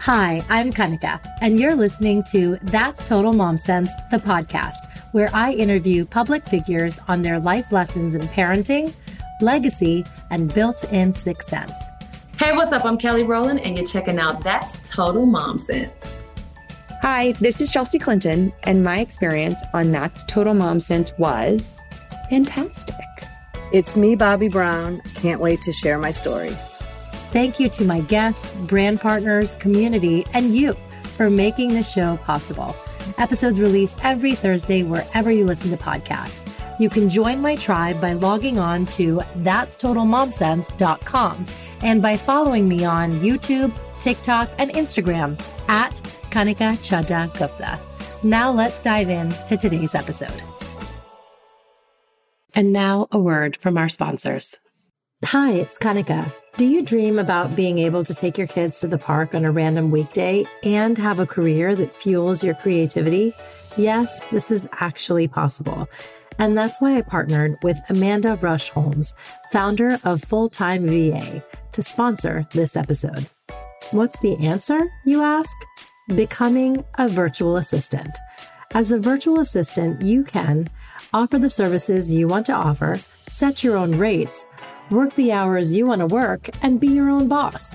Hi, I'm Kanika, and you're listening to That's Total Mom Sense, the podcast, where I interview public figures on their life lessons in parenting, legacy, and built in sixth sense. Hey, what's up? I'm Kelly Rowland, and you're checking out That's Total Mom Sense. Hi, this is Chelsea Clinton, and my experience on That's Total Mom Sense was fantastic. It's me, Bobby Brown. Can't wait to share my story. Thank you to my guests, brand partners, community, and you for making the show possible. Episodes released every Thursday wherever you listen to podcasts. You can join my tribe by logging on to that'stotalmomsense.com and by following me on YouTube, TikTok, and Instagram at Kanika Chadda Gupta. Now let's dive in to today's episode. And now a word from our sponsors. Hi, it's Kanika. Do you dream about being able to take your kids to the park on a random weekday and have a career that fuels your creativity? Yes, this is actually possible. And that's why I partnered with Amanda Rush Holmes, founder of Full Time VA, to sponsor this episode. What's the answer, you ask? Becoming a virtual assistant. As a virtual assistant, you can offer the services you want to offer, set your own rates, work the hours you want to work, and be your own boss.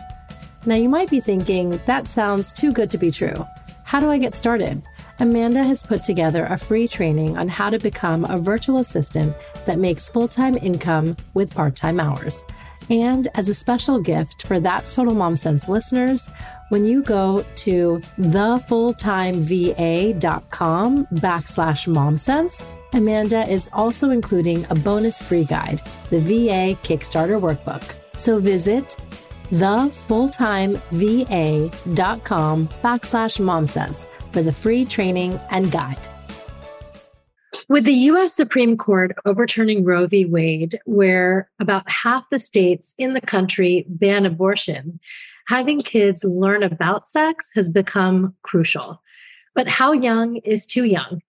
Now, you might be thinking, that sounds too good to be true. How do I get started? Amanda has put together a free training on how to become a virtual assistant that makes full time income with part time hours. And as a special gift for That's Total Mom Sense listeners, when you go to thefulltimeva.com backslash momsense, Amanda is also including a bonus free guide, the VA Kickstarter Workbook. So visit thefulltimeva.com backslash momsense for the free training and guide. With the US Supreme Court overturning Roe v. Wade, where about half the states in the country ban abortion, having kids learn about sex has become crucial. But how young is too young?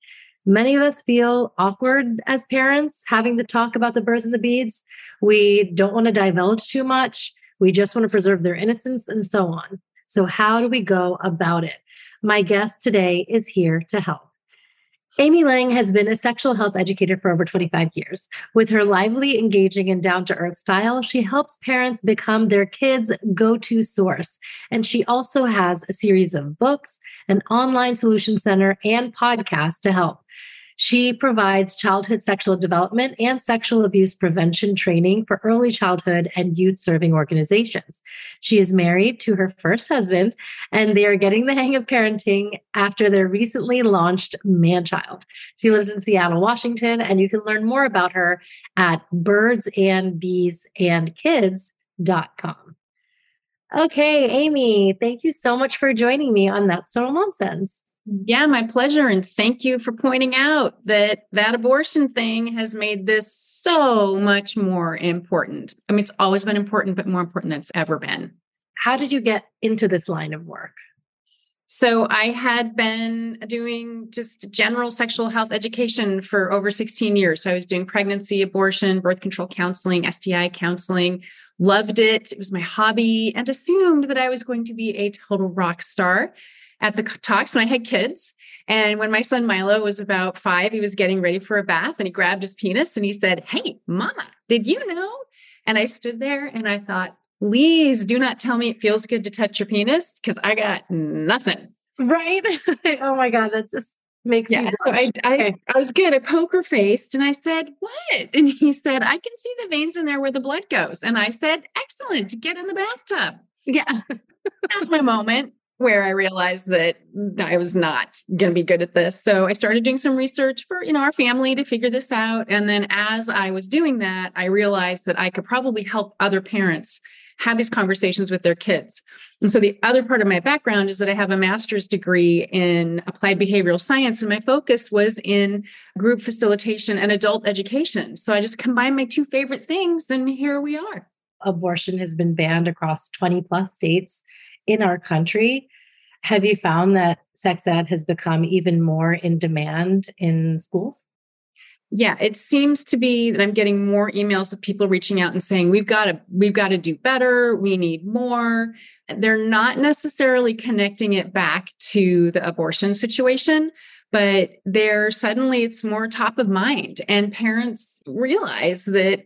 Many of us feel awkward as parents having to talk about the birds and the beads. We don't want to divulge too much. We just want to preserve their innocence and so on. So, how do we go about it? My guest today is here to help. Amy Lang has been a sexual health educator for over 25 years. With her lively, engaging, and down to earth style, she helps parents become their kids' go to source. And she also has a series of books, an online solution center, and podcasts to help. She provides childhood sexual development and sexual abuse prevention training for early childhood and youth serving organizations. She is married to her first husband, and they are getting the hang of parenting after their recently launched man child. She lives in Seattle, Washington, and you can learn more about her at birdsandbeesandkids.com. Okay, Amy, thank you so much for joining me on That's Total Mom Sense. Yeah, my pleasure. And thank you for pointing out that that abortion thing has made this so much more important. I mean, it's always been important, but more important than it's ever been. How did you get into this line of work? So, I had been doing just general sexual health education for over 16 years. So, I was doing pregnancy, abortion, birth control counseling, STI counseling, loved it. It was my hobby, and assumed that I was going to be a total rock star at the talks when I had kids. And when my son Milo was about five, he was getting ready for a bath and he grabbed his penis and he said, Hey, mama, did you know? And I stood there and I thought, please do not tell me it feels good to touch your penis because I got nothing. Right. oh my God. That just makes yeah. So I, I, okay. I was good. I poker faced and I said, What? And he said, I can see the veins in there where the blood goes. And I said, Excellent. Get in the bathtub. Yeah. that was my moment where I realized that I was not going to be good at this. So I started doing some research for, you know, our family to figure this out. And then as I was doing that, I realized that I could probably help other parents have these conversations with their kids. And so the other part of my background is that I have a master's degree in applied behavioral science, and my focus was in group facilitation and adult education. So I just combined my two favorite things, and here we are. Abortion has been banned across 20 plus states in our country. Have you found that sex ed has become even more in demand in schools? yeah it seems to be that i'm getting more emails of people reaching out and saying we've got to we've got to do better we need more they're not necessarily connecting it back to the abortion situation but they're suddenly it's more top of mind and parents realize that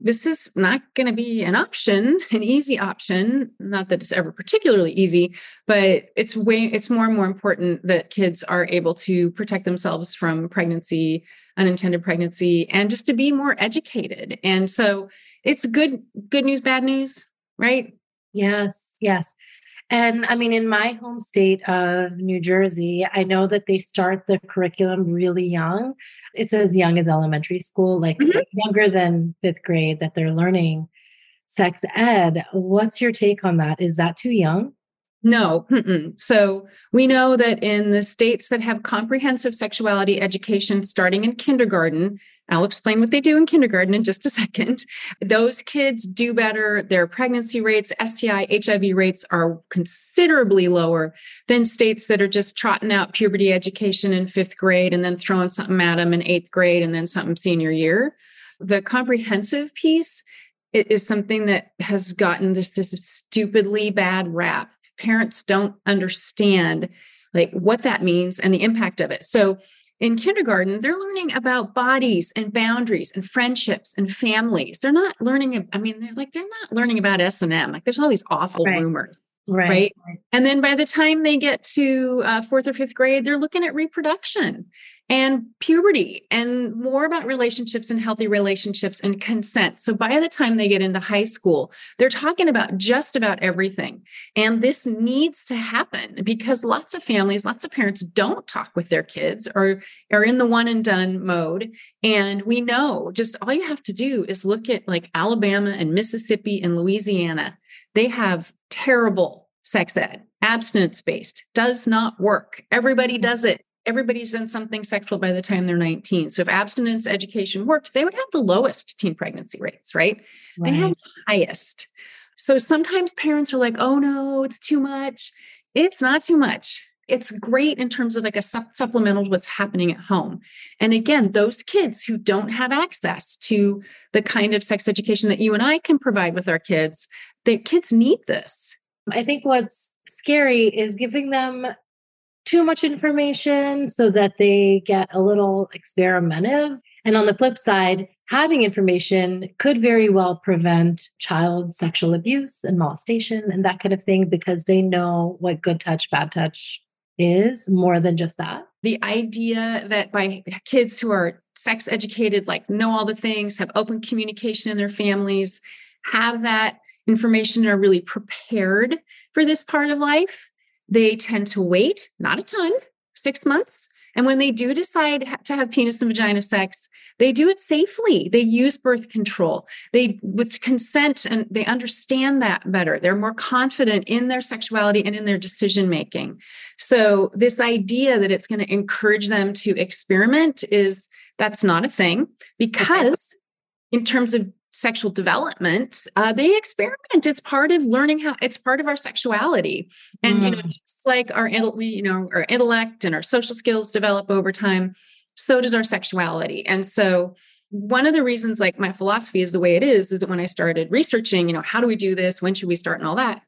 this is not going to be an option, an easy option. Not that it's ever particularly easy, but it's way, it's more and more important that kids are able to protect themselves from pregnancy, unintended pregnancy, and just to be more educated. And so it's good, good news, bad news, right? Yes, yes. And I mean, in my home state of New Jersey, I know that they start the curriculum really young. It's as young as elementary school, like mm-hmm. younger than fifth grade, that they're learning sex ed. What's your take on that? Is that too young? No. Mm-mm. So we know that in the states that have comprehensive sexuality education starting in kindergarten, I'll explain what they do in kindergarten in just a second. Those kids do better. Their pregnancy rates, STI, HIV rates are considerably lower than states that are just trotting out puberty education in fifth grade and then throwing something at them in eighth grade and then something senior year. The comprehensive piece is something that has gotten this, this stupidly bad rap parents don't understand like what that means and the impact of it. So in kindergarten, they're learning about bodies and boundaries and friendships and families. They're not learning. I mean, they're like they're not learning about S and M. Like there's all these awful right. rumors, right. right. And then by the time they get to uh, fourth or fifth grade, they're looking at reproduction and puberty and more about relationships and healthy relationships and consent. So by the time they get into high school, they're talking about just about everything. And this needs to happen because lots of families, lots of parents don't talk with their kids or are in the one and done mode. And we know just all you have to do is look at like Alabama and Mississippi and Louisiana. They have terrible sex ed, abstinence based, does not work. Everybody mm-hmm. does it everybody's done something sexual by the time they're 19. So if abstinence education worked, they would have the lowest teen pregnancy rates, right? right. They have the highest. So sometimes parents are like, oh no, it's too much. It's not too much. It's great in terms of like a su- supplemental to what's happening at home. And again, those kids who don't have access to the kind of sex education that you and I can provide with our kids, the kids need this. I think what's scary is giving them too much information so that they get a little experimentative. And on the flip side, having information could very well prevent child sexual abuse and molestation and that kind of thing because they know what good touch, bad touch is more than just that. The idea that by kids who are sex educated, like know all the things, have open communication in their families, have that information, are really prepared for this part of life they tend to wait, not a ton, six months. And when they do decide to have penis and vagina sex, they do it safely. They use birth control. They with consent and they understand that better. They're more confident in their sexuality and in their decision making. So this idea that it's going to encourage them to experiment is that's not a thing because in terms of sexual development uh, they experiment. It's part of learning how it's part of our sexuality. And mm. you know mm. just like our we you know our intellect and our social skills develop over time so does our sexuality. And so one of the reasons like my philosophy is the way it is is that when i started researching you know how do we do this? When should we start and all that?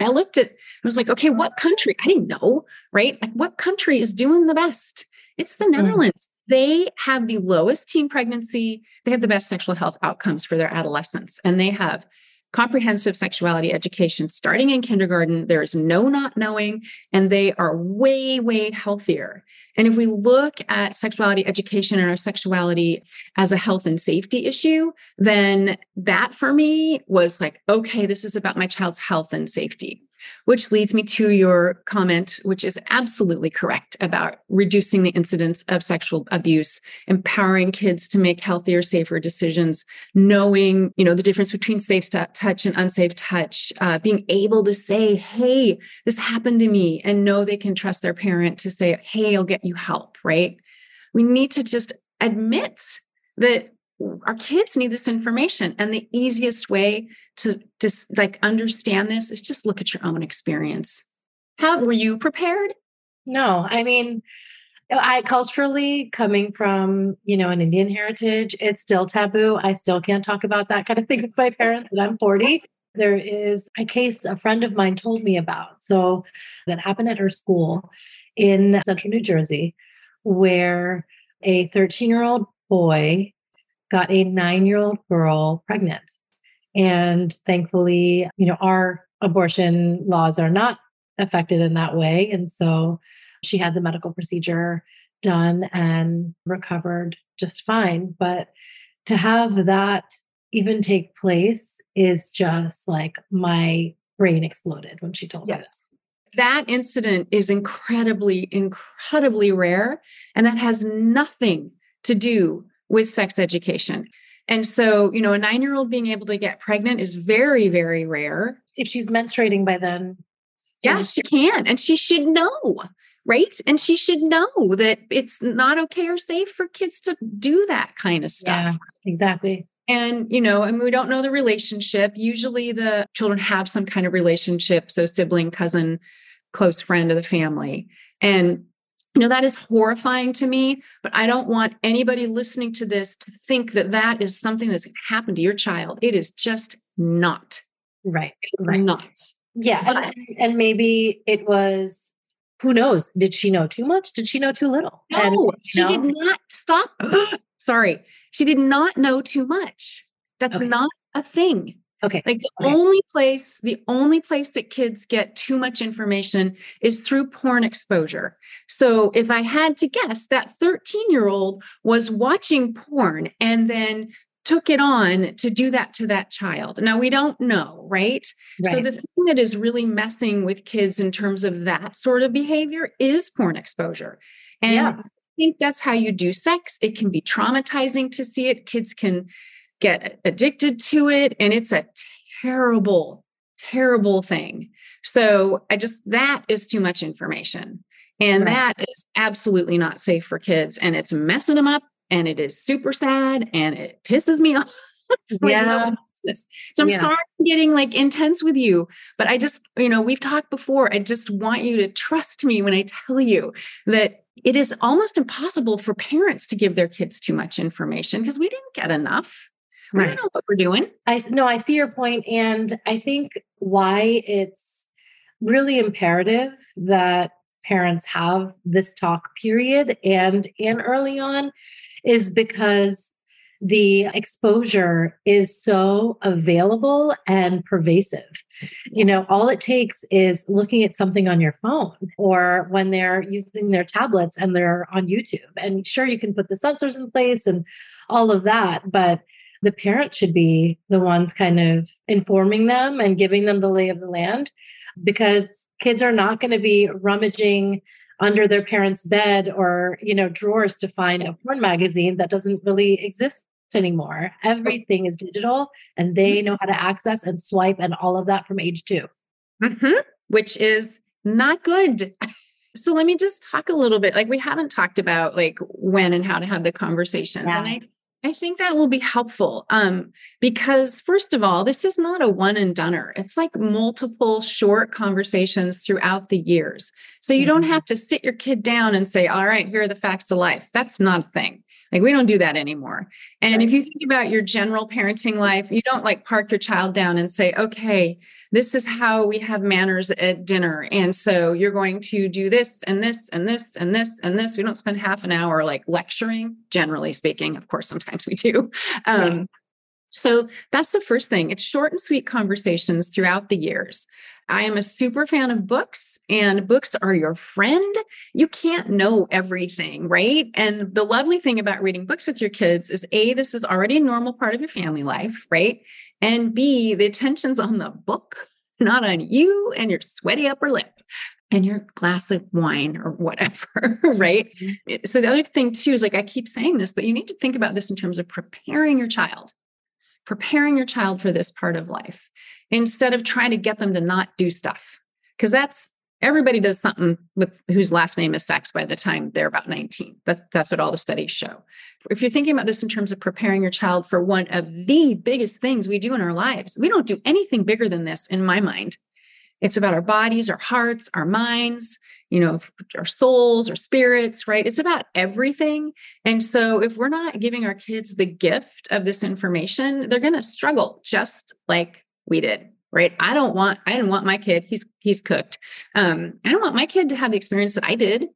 I looked at i was like okay what country i didn't know right? Like what country is doing the best? It's the mm. netherlands they have the lowest teen pregnancy. They have the best sexual health outcomes for their adolescents, and they have comprehensive sexuality education starting in kindergarten. There is no not knowing, and they are way, way healthier. And if we look at sexuality education and our sexuality as a health and safety issue, then that for me was like, okay, this is about my child's health and safety. Which leads me to your comment, which is absolutely correct about reducing the incidence of sexual abuse, empowering kids to make healthier, safer decisions, knowing, you know, the difference between safe touch and unsafe touch, uh, being able to say, hey, this happened to me, and know they can trust their parent to say, hey, I'll get you help, right? We need to just admit that our kids need this information and the easiest way to just like understand this is just look at your own experience. How were you prepared? No i mean i culturally coming from you know an indian heritage it's still taboo. I still can't talk about that kind of thing with my parents and i'm 40 there is a case a friend of mine told me about so that happened at her school in central new jersey where a 13 year old boy got a nine year old girl pregnant. And thankfully, you know, our abortion laws are not affected in that way. And so she had the medical procedure done and recovered just fine. But to have that even take place is just like my brain exploded when she told yes. us. That incident is incredibly, incredibly rare. And that has nothing to do with sex education. And so, you know, a nine year old being able to get pregnant is very, very rare. If she's menstruating by then. Yes, she can. And she should know, right? And she should know that it's not okay or safe for kids to do that kind of stuff. Yeah, exactly. And, you know, and we don't know the relationship. Usually the children have some kind of relationship. So, sibling, cousin, close friend of the family. And you know that is horrifying to me but i don't want anybody listening to this to think that that is something that's going to happen to your child. It is just not. Right it's right. not. Yeah and, and, maybe it was who knows? Did she know too much? Did she know too little? No and, she did not stop sorry. She did not know too much. That's okay. not a thing Okay. Like the okay. only place, the only place that kids get too much information is through porn exposure. So if I had to guess, that 13 year old was watching porn and then took it on to do that to that child. Now we don't know, right? right? So the thing that is really messing with kids in terms of that sort of behavior is porn exposure. And yeah. I think that's how you do sex. It can be traumatizing to see it. Kids can get addicted to it. And it's a terrible, terrible thing. So I just, that is too much information. And right. that is absolutely not safe for kids. And it's messing them up. And it is super sad. And it pisses me off. yeah. So I'm yeah. sorry I'm getting like intense with you, but I just, you know, we've talked before. I just want you to trust me when I tell you that it is almost impossible for parents to give their kids too much information because we didn't get enough. We right. don't know what we're doing. I no, I see your point, and I think why it's really imperative that parents have this talk period and and early on is because the exposure is so available and pervasive. You know, all it takes is looking at something on your phone or when they're using their tablets and they're on YouTube. And sure, you can put the censors in place and all of that, but the parent should be the ones kind of informing them and giving them the lay of the land because kids are not going to be rummaging under their parents' bed or you know drawers to find a porn magazine that doesn't really exist anymore. Everything is digital and they mm-hmm. know how to access and swipe and all of that from age 2 mm-hmm. which is not good. So let me just talk a little bit. Like we haven't talked about like when and how to have the conversations. Yeah. And I I think that will be helpful um, because, first of all, this is not a one and doneer. It's like multiple short conversations throughout the years. So you mm-hmm. don't have to sit your kid down and say, All right, here are the facts of life. That's not a thing. Like we don't do that anymore. And right. if you think about your general parenting life, you don't like park your child down and say, okay, this is how we have manners at dinner. And so you're going to do this and this and this and this and this. We don't spend half an hour like lecturing, generally speaking. Of course, sometimes we do. Um, right. So that's the first thing. It's short and sweet conversations throughout the years. I am a super fan of books, and books are your friend. You can't know everything, right? And the lovely thing about reading books with your kids is A, this is already a normal part of your family life, right? And B, the attention's on the book not on you and your sweaty upper lip and your glass of wine or whatever, right? Mm-hmm. So the other thing too is like I keep saying this, but you need to think about this in terms of preparing your child, preparing your child for this part of life instead of trying to get them to not do stuff. Because that's everybody does something with whose last name is sex by the time they're about 19. That, that's what all the studies show. If you're thinking about this in terms of preparing your child for one of the biggest things we do in our lives, we don't do anything bigger than this in my mind it's about our bodies, our hearts, our minds, you know, our souls, our spirits, right? It's about everything. And so if we're not giving our kids the gift of this information, they're going to struggle just like we did. Right. I don't want, I didn't want my kid, he's he's cooked. Um, I don't want my kid to have the experience that I did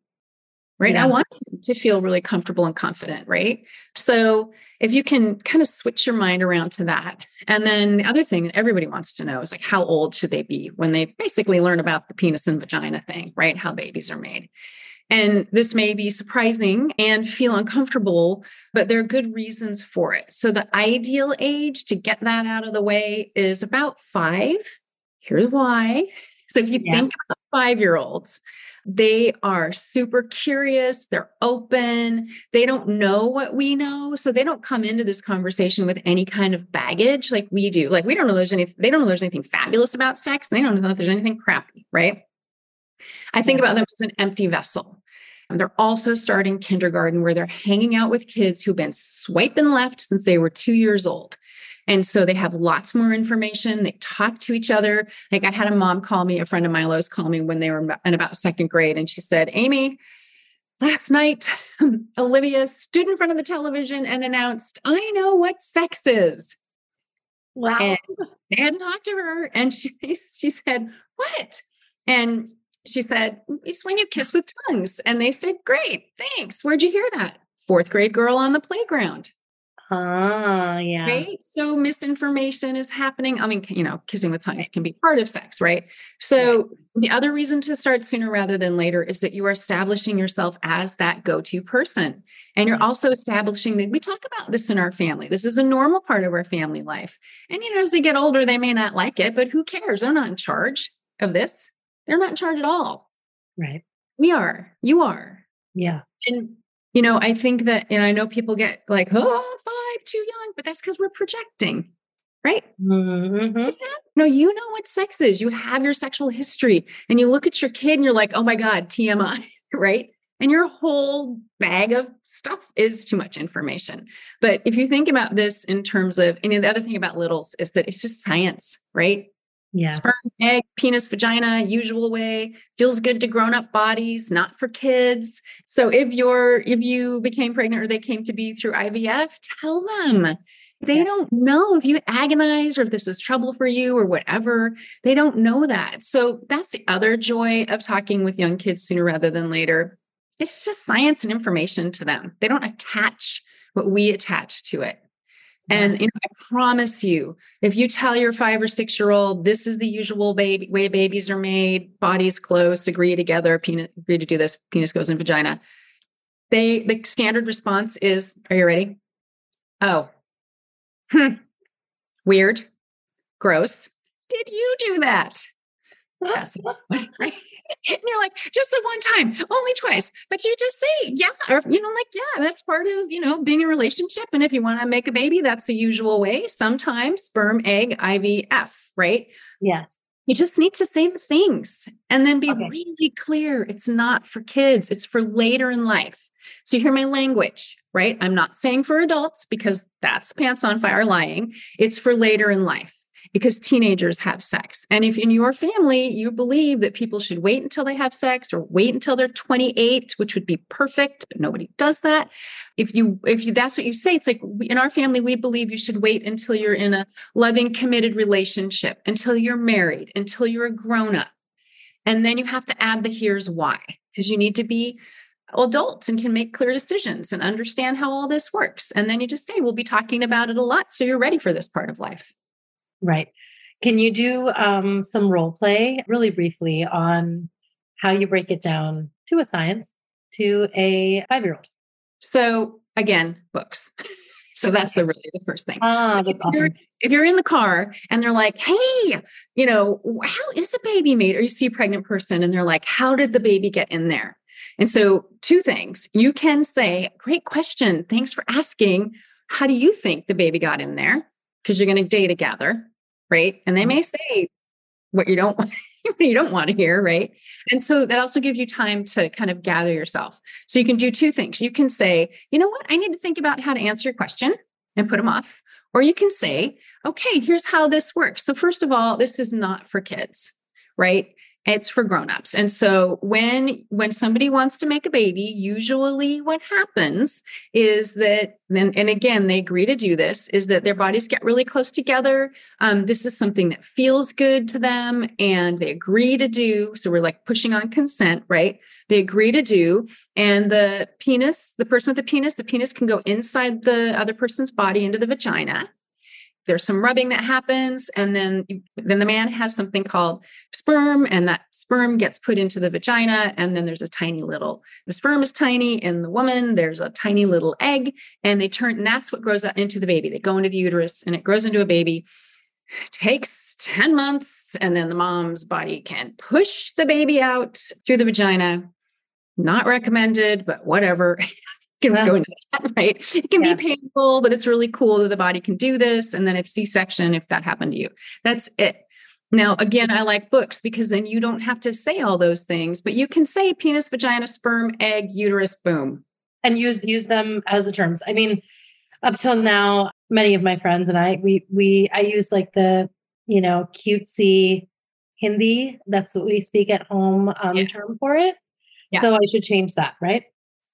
right? Yeah. I want him to feel really comfortable and confident, right? So if you can kind of switch your mind around to that. And then the other thing that everybody wants to know is like how old should they be when they basically learn about the penis and vagina thing, right? How babies are made. And this may be surprising and feel uncomfortable, but there are good reasons for it. So, the ideal age to get that out of the way is about five. Here's why. So, if you yes. think about five year olds, they are super curious, they're open, they don't know what we know. So they don't come into this conversation with any kind of baggage like we do. Like we don't know there's any they don't know there's anything fabulous about sex. They don't know if there's anything crappy, right? I think about them as an empty vessel. And they're also starting kindergarten where they're hanging out with kids who've been swiping left since they were two years old. And so they have lots more information. They talk to each other. Like I had a mom call me, a friend of Milo's call me when they were in about second grade. And she said, Amy, last night, Olivia stood in front of the television and announced, I know what sex is. Wow. And they hadn't talked to her. And she, she said, What? And she said, It's when you kiss with tongues. And they said, Great, thanks. Where'd you hear that? Fourth grade girl on the playground. Ah, yeah. Right. So misinformation is happening. I mean, you know, kissing with tongues can be part of sex, right? So right. the other reason to start sooner rather than later is that you are establishing yourself as that go to person. And you're also establishing that we talk about this in our family. This is a normal part of our family life. And, you know, as they get older, they may not like it, but who cares? They're not in charge of this. They're not in charge at all. Right. We are. You are. Yeah. And you know, I think that, and I know people get like, oh, five, too young, but that's because we're projecting, right? Mm-hmm. No, you know what sex is. You have your sexual history, and you look at your kid and you're like, oh my God, TMI, right? And your whole bag of stuff is too much information. But if you think about this in terms of, and the other thing about littles is that it's just science, right? Yeah. Sperm, egg, penis, vagina, usual way. Feels good to grown up bodies, not for kids. So if you're if you became pregnant or they came to be through IVF, tell them. They don't know if you agonize or if this is trouble for you or whatever. They don't know that. So that's the other joy of talking with young kids sooner rather than later. It's just science and information to them. They don't attach what we attach to it. And you know, I promise you, if you tell your five or six year old this is the usual baby way babies are made, bodies close, agree together, penis agree to do this, penis goes in vagina. They the standard response is, "Are you ready?" Oh, hmm, weird, gross. Did you do that? Yes. right? and you're like, just the one time, only twice. But you just say, yeah, or you know, like, yeah, that's part of, you know, being a relationship. And if you want to make a baby, that's the usual way. Sometimes sperm, egg, IVF, right? Yes. You just need to say the things and then be okay. really clear. It's not for kids, it's for later in life. So you hear my language, right? I'm not saying for adults because that's pants on fire lying. It's for later in life because teenagers have sex. And if in your family you believe that people should wait until they have sex or wait until they're 28, which would be perfect, but nobody does that. If you if you that's what you say, it's like in our family we believe you should wait until you're in a loving committed relationship, until you're married, until you're a grown up. And then you have to add the here's why because you need to be adults and can make clear decisions and understand how all this works. And then you just say, we'll be talking about it a lot. So you're ready for this part of life. Right. Can you do um, some role play really briefly on how you break it down to a science to a five year old? So, again, books. So that's the really the first thing. Ah, if, you're, if you're in the car and they're like, hey, you know, how is a baby made? Or you see a pregnant person and they're like, how did the baby get in there? And so, two things you can say, great question. Thanks for asking. How do you think the baby got in there? Because you're going to data gather, right? And they mm-hmm. may say what you don't what you don't want to hear, right? And so that also gives you time to kind of gather yourself. So you can do two things. You can say, you know what, I need to think about how to answer your question and put them off. Or you can say, okay, here's how this works. So, first of all, this is not for kids, right? It's for grown-ups. And so when when somebody wants to make a baby, usually what happens is that then and again they agree to do this is that their bodies get really close together. Um, this is something that feels good to them and they agree to do. So we're like pushing on consent, right? They agree to do. And the penis, the person with the penis, the penis can go inside the other person's body into the vagina there's some rubbing that happens and then then the man has something called sperm and that sperm gets put into the vagina and then there's a tiny little the sperm is tiny in the woman there's a tiny little egg and they turn and that's what grows up into the baby. They go into the uterus and it grows into a baby. Takes 10 months and then the mom's body can push the baby out through the vagina. Not recommended but whatever can go into that, right? It can Yeah. be painful, but it's really cool that the body can do this. And then if C-section, if that happened to you, that's it. Now, again, I like books because then you don't have to say all those things, but you can say penis, vagina, sperm, egg, uterus, boom. and use use them as the terms. I mean, up till now, many of my friends and I, we we I use like the you know cutesy Hindi. That's what we speak at home um, Yeah. term for it. Yeah. So I should change that, right?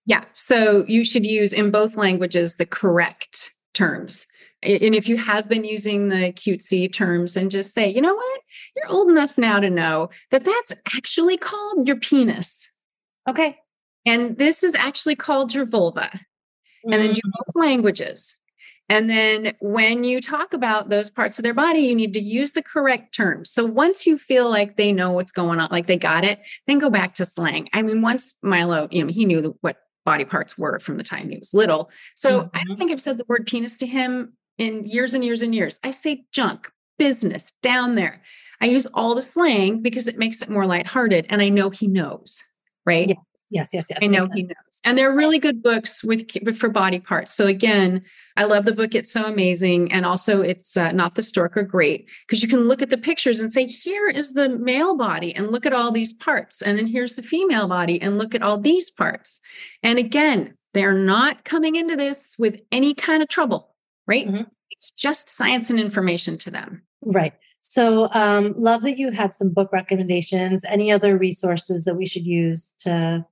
Yeah. So you should use in both languages the correct terms. And if you have been using the cutesy terms, then just say, you know what? You're old enough now to know that that's actually called your penis. Okay. And this is actually called your vulva. and then do Mm, both languages. And then when you talk about those parts of their body, you need to use the correct terms. So once you feel like they know what's going on, like they got it, then go back to slang. I mean, once Milo, you know, he knew what body parts were from the time he was little. So I don't mm-hmm. think I've said the word penis to him in years and years and years. I say junk, business, down there. I use all the slang because it makes it more lighthearted. And I know he knows, right? Yes. Yes, yes, yes. I know he knows. And they're really good books with for body parts. So again, I love the book. It's so amazing. And also it's uh, not the stork are great because you can look at the pictures and say, here is the male body and look at all these parts. And then here's the female body and look at all these parts. And again, they're not coming into this with any kind of trouble, right? Mhm. It's just science and information to them. Right. So um love that you had some book recommendations. Any other resources that we should use to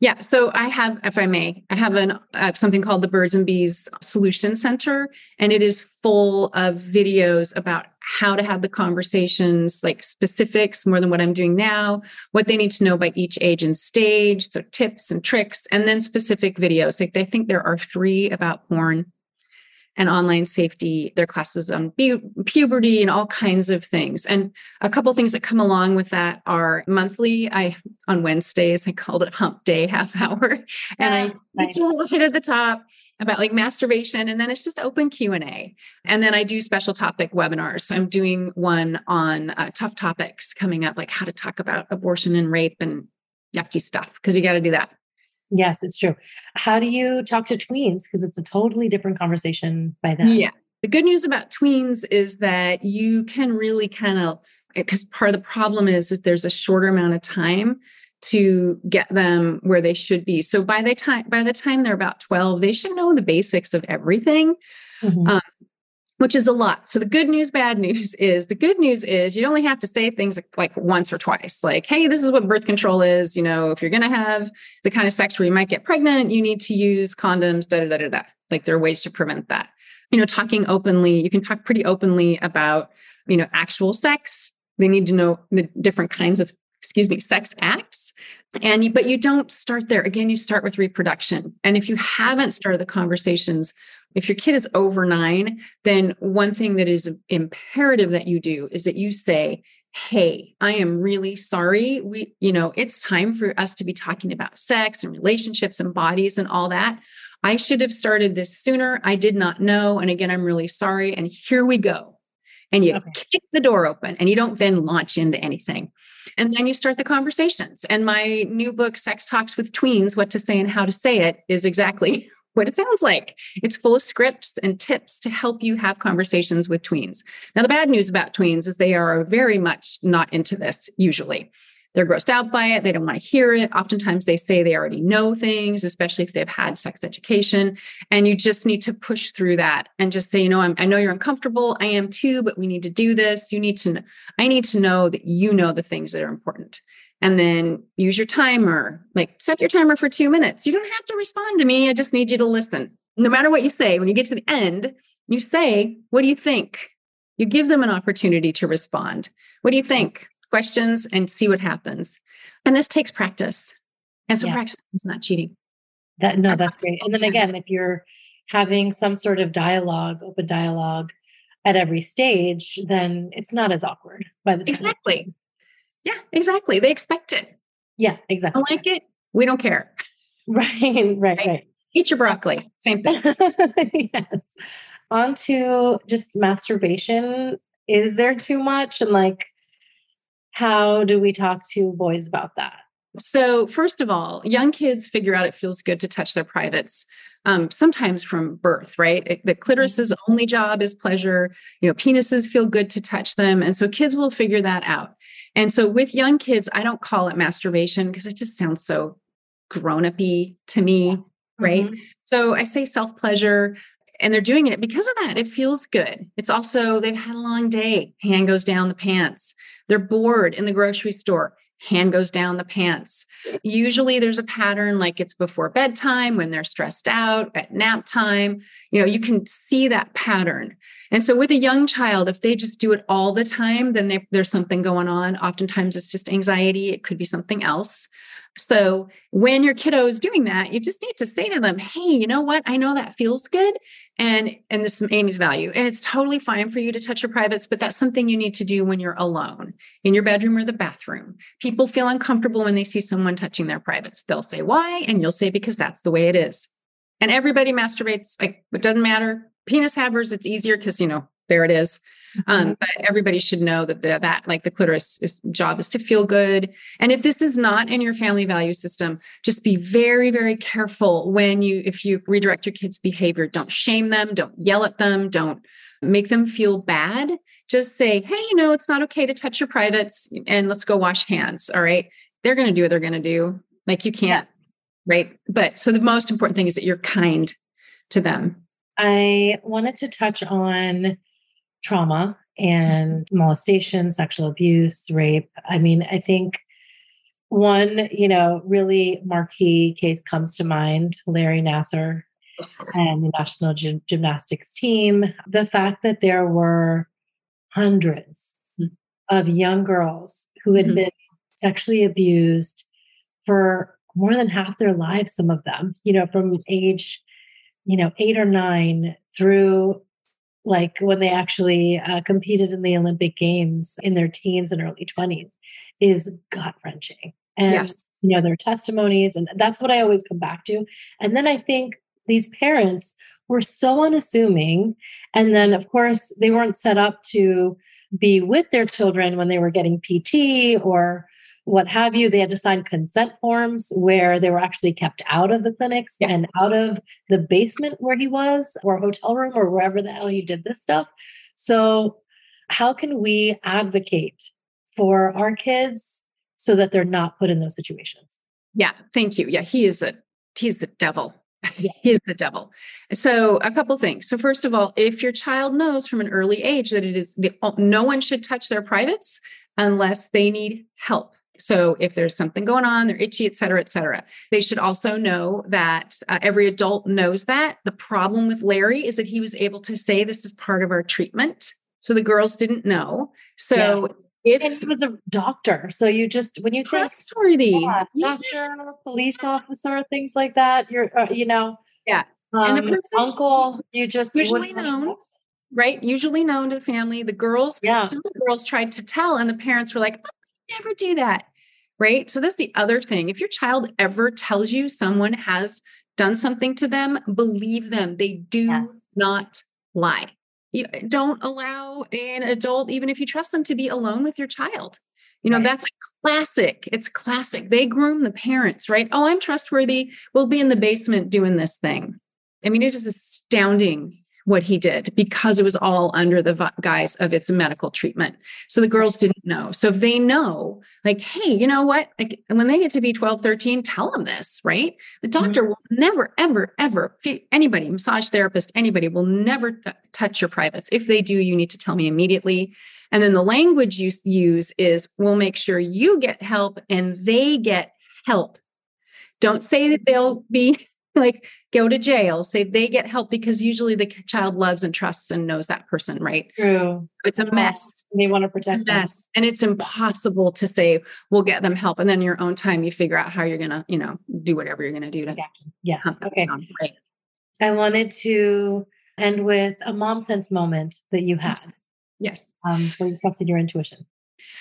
Yeah. So I have, if I may, I have an uh, something called the Birds and Bees Solution Center, and it is full of videos about how to have the conversations, like specifics more than what I'm doing now, what they need to know by each age and stage, so tips and tricks, and then specific videos. Like I think there are three about porn and online safety. their classes on pu- puberty and all kinds of things. And a couple things that come along with that are monthly. I on Wednesdays I called it Hump Day half hour, and I Nice. little bit at the top about like masturbation, and then it's just open Q and A. And then I do special topic webinars. So I'm doing one on uh, tough topics coming up, like how to talk about abortion and rape and yucky stuff, because you got to do that. Yes, it's true. How do you talk to tweens? Because it's a totally different conversation by then. Yeah. The good news about tweens is that you can really kind of, because part of the problem is that there's a shorter amount of time to get them where they should be. So by the time by the time they're about 12, they should know the basics of everything, Mhm. Um, which is a lot. So the good news, bad news is the good news is you only have to say things like once or twice, like, hey, this is what birth control is. You know, if you're gonna have the kind of sex where you might get pregnant, you need to use condoms, da da da da da. Like there are ways to prevent that. You know, talking openly, you can talk pretty openly about, you know, actual sex. They need to know the different kinds of, excuse me, sex acts. And you, but you don't start there. Again, you start with reproduction. And if you haven't started the conversations, if your kid is over nine, then one thing that is imperative that you do is that you say, hey i am really sorry we you know it's time for us to be talking about sex and relationships and bodies and all that I should have started this sooner. I did not know. And again, I'm really sorry. And here we go. And you okay. kick the door open and you don't then launch into anything. And then you start the conversations. And my new book, Sex Talks with Tweens What to Say and How to Say It, is exactly what it sounds like. It's full of scripts and tips to help you have conversations with tweens. Now, the bad news about tweens is they are very much not into this usually. They're grossed out by it. They don't want to hear it. Oftentimes, they say they already know things, especially if they've had sex education. And you just need to push through that and just say, you know, I'm, I know you're uncomfortable. I am too, but we need to do this. You need to, I need to know that you know the things that are important and then use your timer like set your timer for two minutes. You don't have to respond to me. I just need you to listen. No matter what you say when you get to the end you say what do you think? You give them an opportunity to respond. What do you think? Questions and see what happens. And this takes practice. And so yeah. practice is not cheating. That no that's great. and then again if you're having some sort of dialogue open dialogue at every stage then it's not as awkward by the time exactly yeah, exactly. They expect it. Yeah, exactly. I like it. We don't care. Right, right, right. right. Eat your broccoli. Same thing. yes. On to just masturbation. Is there too much? And like, how do we talk to boys about that? So, first of all, young kids figure out it feels good to touch their privates, um, sometimes from birth, right? It, the clitoris's mm-hmm. only job is pleasure. You know, penises feel good to touch them. And so kids will figure that out. And so with young kids, I don't call it masturbation because it just sounds so grown up to me, right? Mm-hmm. So I say self pleasure and they're doing it because of that. It feels good. It's also, they've had a long day, hand goes down the pants. They're bored in the grocery store, hand goes down the pants. Usually there's a pattern like it's before bedtime when they're stressed out, at nap time. You know, you can see that pattern. And so with a young child, if they just do it all the time, then they, there's something going on. Oftentimes it's just anxiety, it could be something else. So when your kiddo is doing that, you just need to say to them, "Hey, you know what? I know that feels good, and and this is Amy's value, and it's totally fine for you to touch your privates, but that's something you need to do when you're alone in your bedroom or the bathroom. People feel uncomfortable when they see someone touching their privates. They'll say why, and you'll say because that's the way it is. And everybody masturbates. Like it doesn't matter penis havers, it's easier because, you know, there it is. Um, mm-hmm. but everybody should know that the, that like the clitoris is, job is to feel good. And if this is not in your family value system, just be very, very careful when you, if you redirect your kids' behavior, don't shame them, don't yell at them, don't make them feel bad. Just say, hey, you know, it's not okay to touch your privates and let's go wash hands. All right. They're going to do what they're going to do. Like you can't, yeah. right? But so the most important thing is that you're kind to them I wanted to touch on trauma and molestation, sexual abuse, rape. I mean, I think one, you know, really marquee case comes to mind Larry Nassar and the national gym- gymnastics team. The fact that there were hundreds of young girls who had mm-hmm. been sexually abused for more than half their lives, some of them, you know, from age you know, eight or nine through like when they actually uh, competed in the Olympic Games in their teens and early 20s is gut wrenching. And, yes. you know, their testimonies. And that's what I always come back to. And then I think these parents were so unassuming. And then, of course, they weren't set up to be with their children when they were getting PT or what have you. They had to sign consent forms where they were actually kept out of the clinics yeah. and out of the basement where he was, or hotel room, or wherever the hell he did this stuff. So, how can we advocate for our kids so that they're not put in those situations? Yeah, thank you. Yeah, he is a he's the devil. Yeah. he's the devil. So, a couple things. So, first of all, if your child knows from an early age that it is the no one should touch their privates unless they need help so if there's something going on, they're itchy, et cetera, et cetera. They should also know that uh, every adult knows that. The problem with Larry is that he was able to say this is part of our treatment. So the girls didn't know. So yeah. if and he was a doctor, so you just when you trustworthy, yeah, doctor, police officer, things like that. You're, uh, you know, yeah. Um, and the person, uncle, you just usually known, right? Usually known to the family. The girls, yeah. Some of the girls tried to tell, and the parents were like, never do that. Right. So that's the other thing. If your child ever tells you someone has done something to them, believe them. They do Yes. not lie. You don't allow an adult, even if you trust them, to be alone with your child. You know, Right. that's classic. It's classic. They groom the parents, right? Oh, I'm trustworthy. We'll be in the basement doing this thing. I mean, it is astounding what he did because it was all under the guise of its medical treatment. So the girls didn't know. So if they know, like, hey, you know what? Like when they get to be 12, 13, tell them this, right? The mm-hmm. doctor will never, ever, ever, anybody, massage therapist, anybody will never t- touch your privates. If they do, you need to tell me immediately. And then the language you use is we'll make sure you get help and they get help. Don't say that they'll be like go to jail. Say they get help because usually the child loves and trusts and knows that person, right? True. It's a mess. They want to It's protect them. mess. And it's impossible to say, we'll get them help. And then your own time, you figure out how you're going to, you know, do whatever you're going to do to Yeah. Yes. Okay. down, Right. I wanted to end with a mom sense moment that you had Yes. Yes. um, where you trusted your intuition.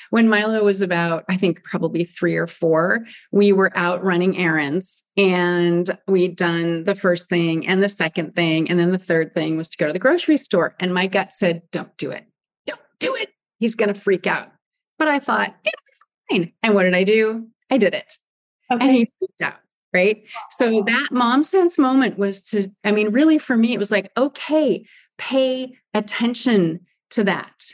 When Milo was about, I think probably three or four, we were out running errands and we'd done the first thing and the second thing. And then the third thing was to go to the grocery store. And my gut said, don't do it. Don't do it. He's going to freak out. But I thought, it'll be fine. And what did I do? I did it. and he freaked out. Right. So that mom sense moment was to, I mean, really for me, it was like, okay, pay attention to that.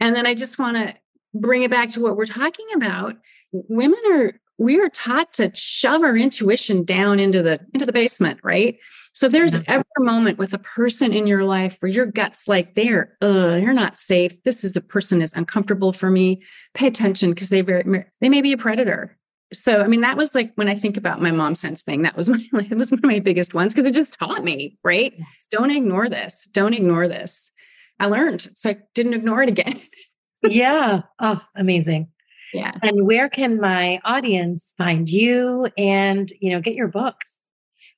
And then I just want to bring it back to what we're talking about. Women are, we are taught to shove our intuition down into the into the basement, right? So if there's ever a moment with a person in your life where your gut's like they're, uh, you're not safe. This is a person is uncomfortable for me. Pay attention because they very they may be a predator so i mean that was like when i think about my mom sense thing that was my it was one of my biggest ones because it just taught me right don't ignore this don't ignore this i learned so i didn't ignore it again yeah. Oh, amazing. yeah And where can my audience find you and, you know, get your books?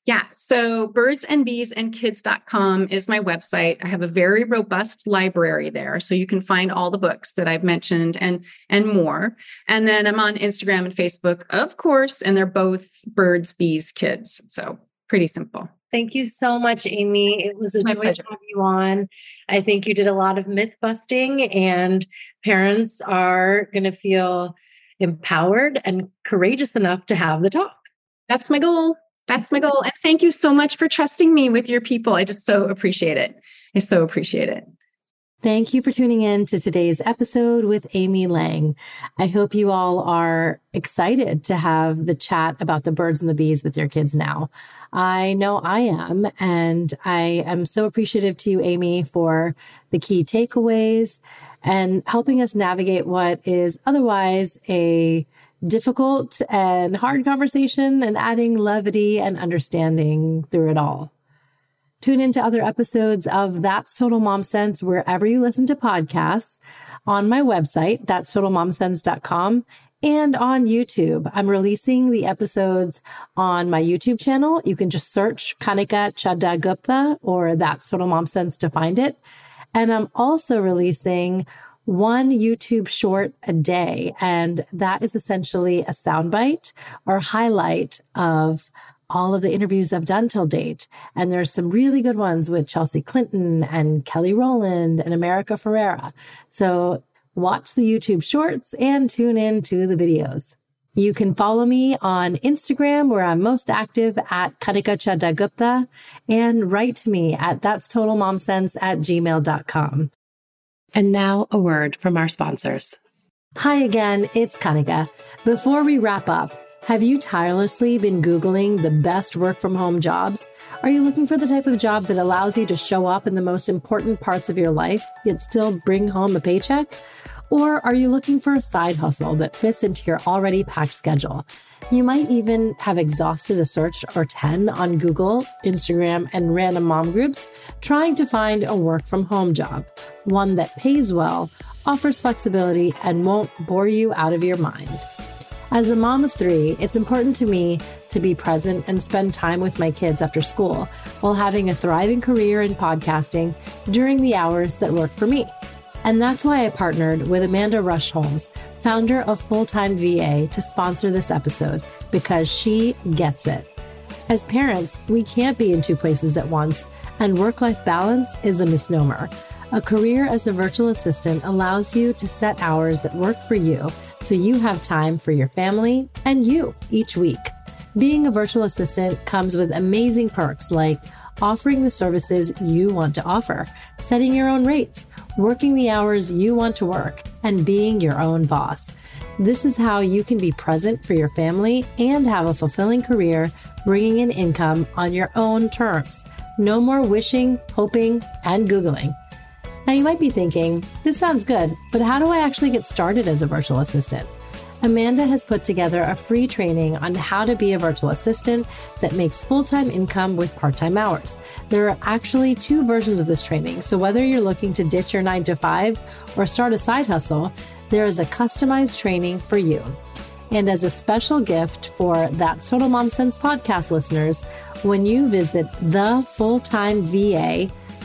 yeah so birdsandbeesandkids.com is my website i have a very robust library there so you can find all the books that i've mentioned and and more and then i'm on instagram and facebook of course and they're both birds bees kids so pretty simple Thank you so much, Amy. It was a My joy pleasure. to have you on. I think you did a lot of myth busting, and parents are going to feel empowered and courageous enough to have the talk. That's my goal. That's my goal. And thank you so much for trusting me with your people. I just so appreciate it. I so appreciate it. Thank you for tuning in to today's episode with Amy Lang. I hope you all are excited to have the chat about the birds and the bees with your kids now. I know I am, and I am so appreciative to you, Amy, for the key takeaways and helping us navigate what is otherwise a difficult and hard conversation and adding levity and understanding through it all. Tune into other episodes of That's Total Mom Sense wherever you listen to podcasts on my website, that's totalmomsense.com, and on YouTube. I'm releasing the episodes on my YouTube channel. You can just search Kanika Chadda Gupta or That's Total Mom Sense to find it. And I'm also releasing one YouTube short a day. And that is essentially a soundbite or highlight of all of the interviews I've done till date. And there's some really good ones with Chelsea Clinton and Kelly Rowland and America Ferrera. So watch the YouTube shorts and tune in to the videos. You can follow me on Instagram where I'm most active at Kanika Chadda Gupta and write to me at that's total mom sense at gmail.com. And now a word from our sponsors. Hi again, it's Kanika. Before we wrap up, have you tirelessly been Googling the best work from home jobs? Are you looking for the type of job that allows you to show up in the most important parts of your life, yet still bring home a paycheck? Or are you looking for a side hustle that fits into your already packed schedule? You might even have exhausted a search or 10 on Google, Instagram, and random mom groups trying to find a work from home job, one that pays well, offers flexibility, and won't bore you out of your mind. As a mom of three, it's important to me to be present and spend time with my kids after school while having a thriving career in podcasting during the hours that work for me. And that's why I partnered with Amanda Rush Holmes, founder of Full Time VA, to sponsor this episode because she gets it. As parents, we can't be in two places at once, and work life balance is a misnomer. A career as a virtual assistant allows you to set hours that work for you so you have time for your family and you each week. Being a virtual assistant comes with amazing perks like offering the services you want to offer, setting your own rates, working the hours you want to work, and being your own boss. This is how you can be present for your family and have a fulfilling career, bringing in income on your own terms. No more wishing, hoping, and Googling. Now, you might be thinking, this sounds good, but how do I actually get started as a virtual assistant? Amanda has put together a free training on how to be a virtual assistant that makes full time income with part time hours. There are actually two versions of this training, so whether you're looking to ditch your nine to five or start a side hustle, there is a customized training for you. And as a special gift for that Total Mom Sense podcast listeners, when you visit the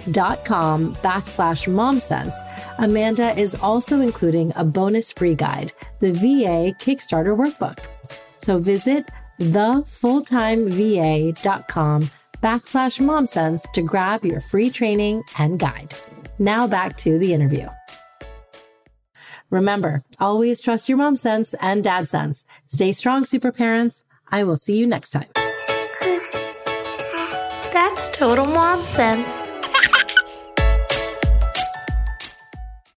fulltime dot com backslash momsense, Amanda is also including a bonus free guide, the VA Kickstarter Workbook. So visit thefulltimeva.com backslash momsense to grab your free training and guide. Now back to the interview. Remember, always trust your mom sense and dad sense. Stay strong, super parents. I will see you next time. That's total mom sense.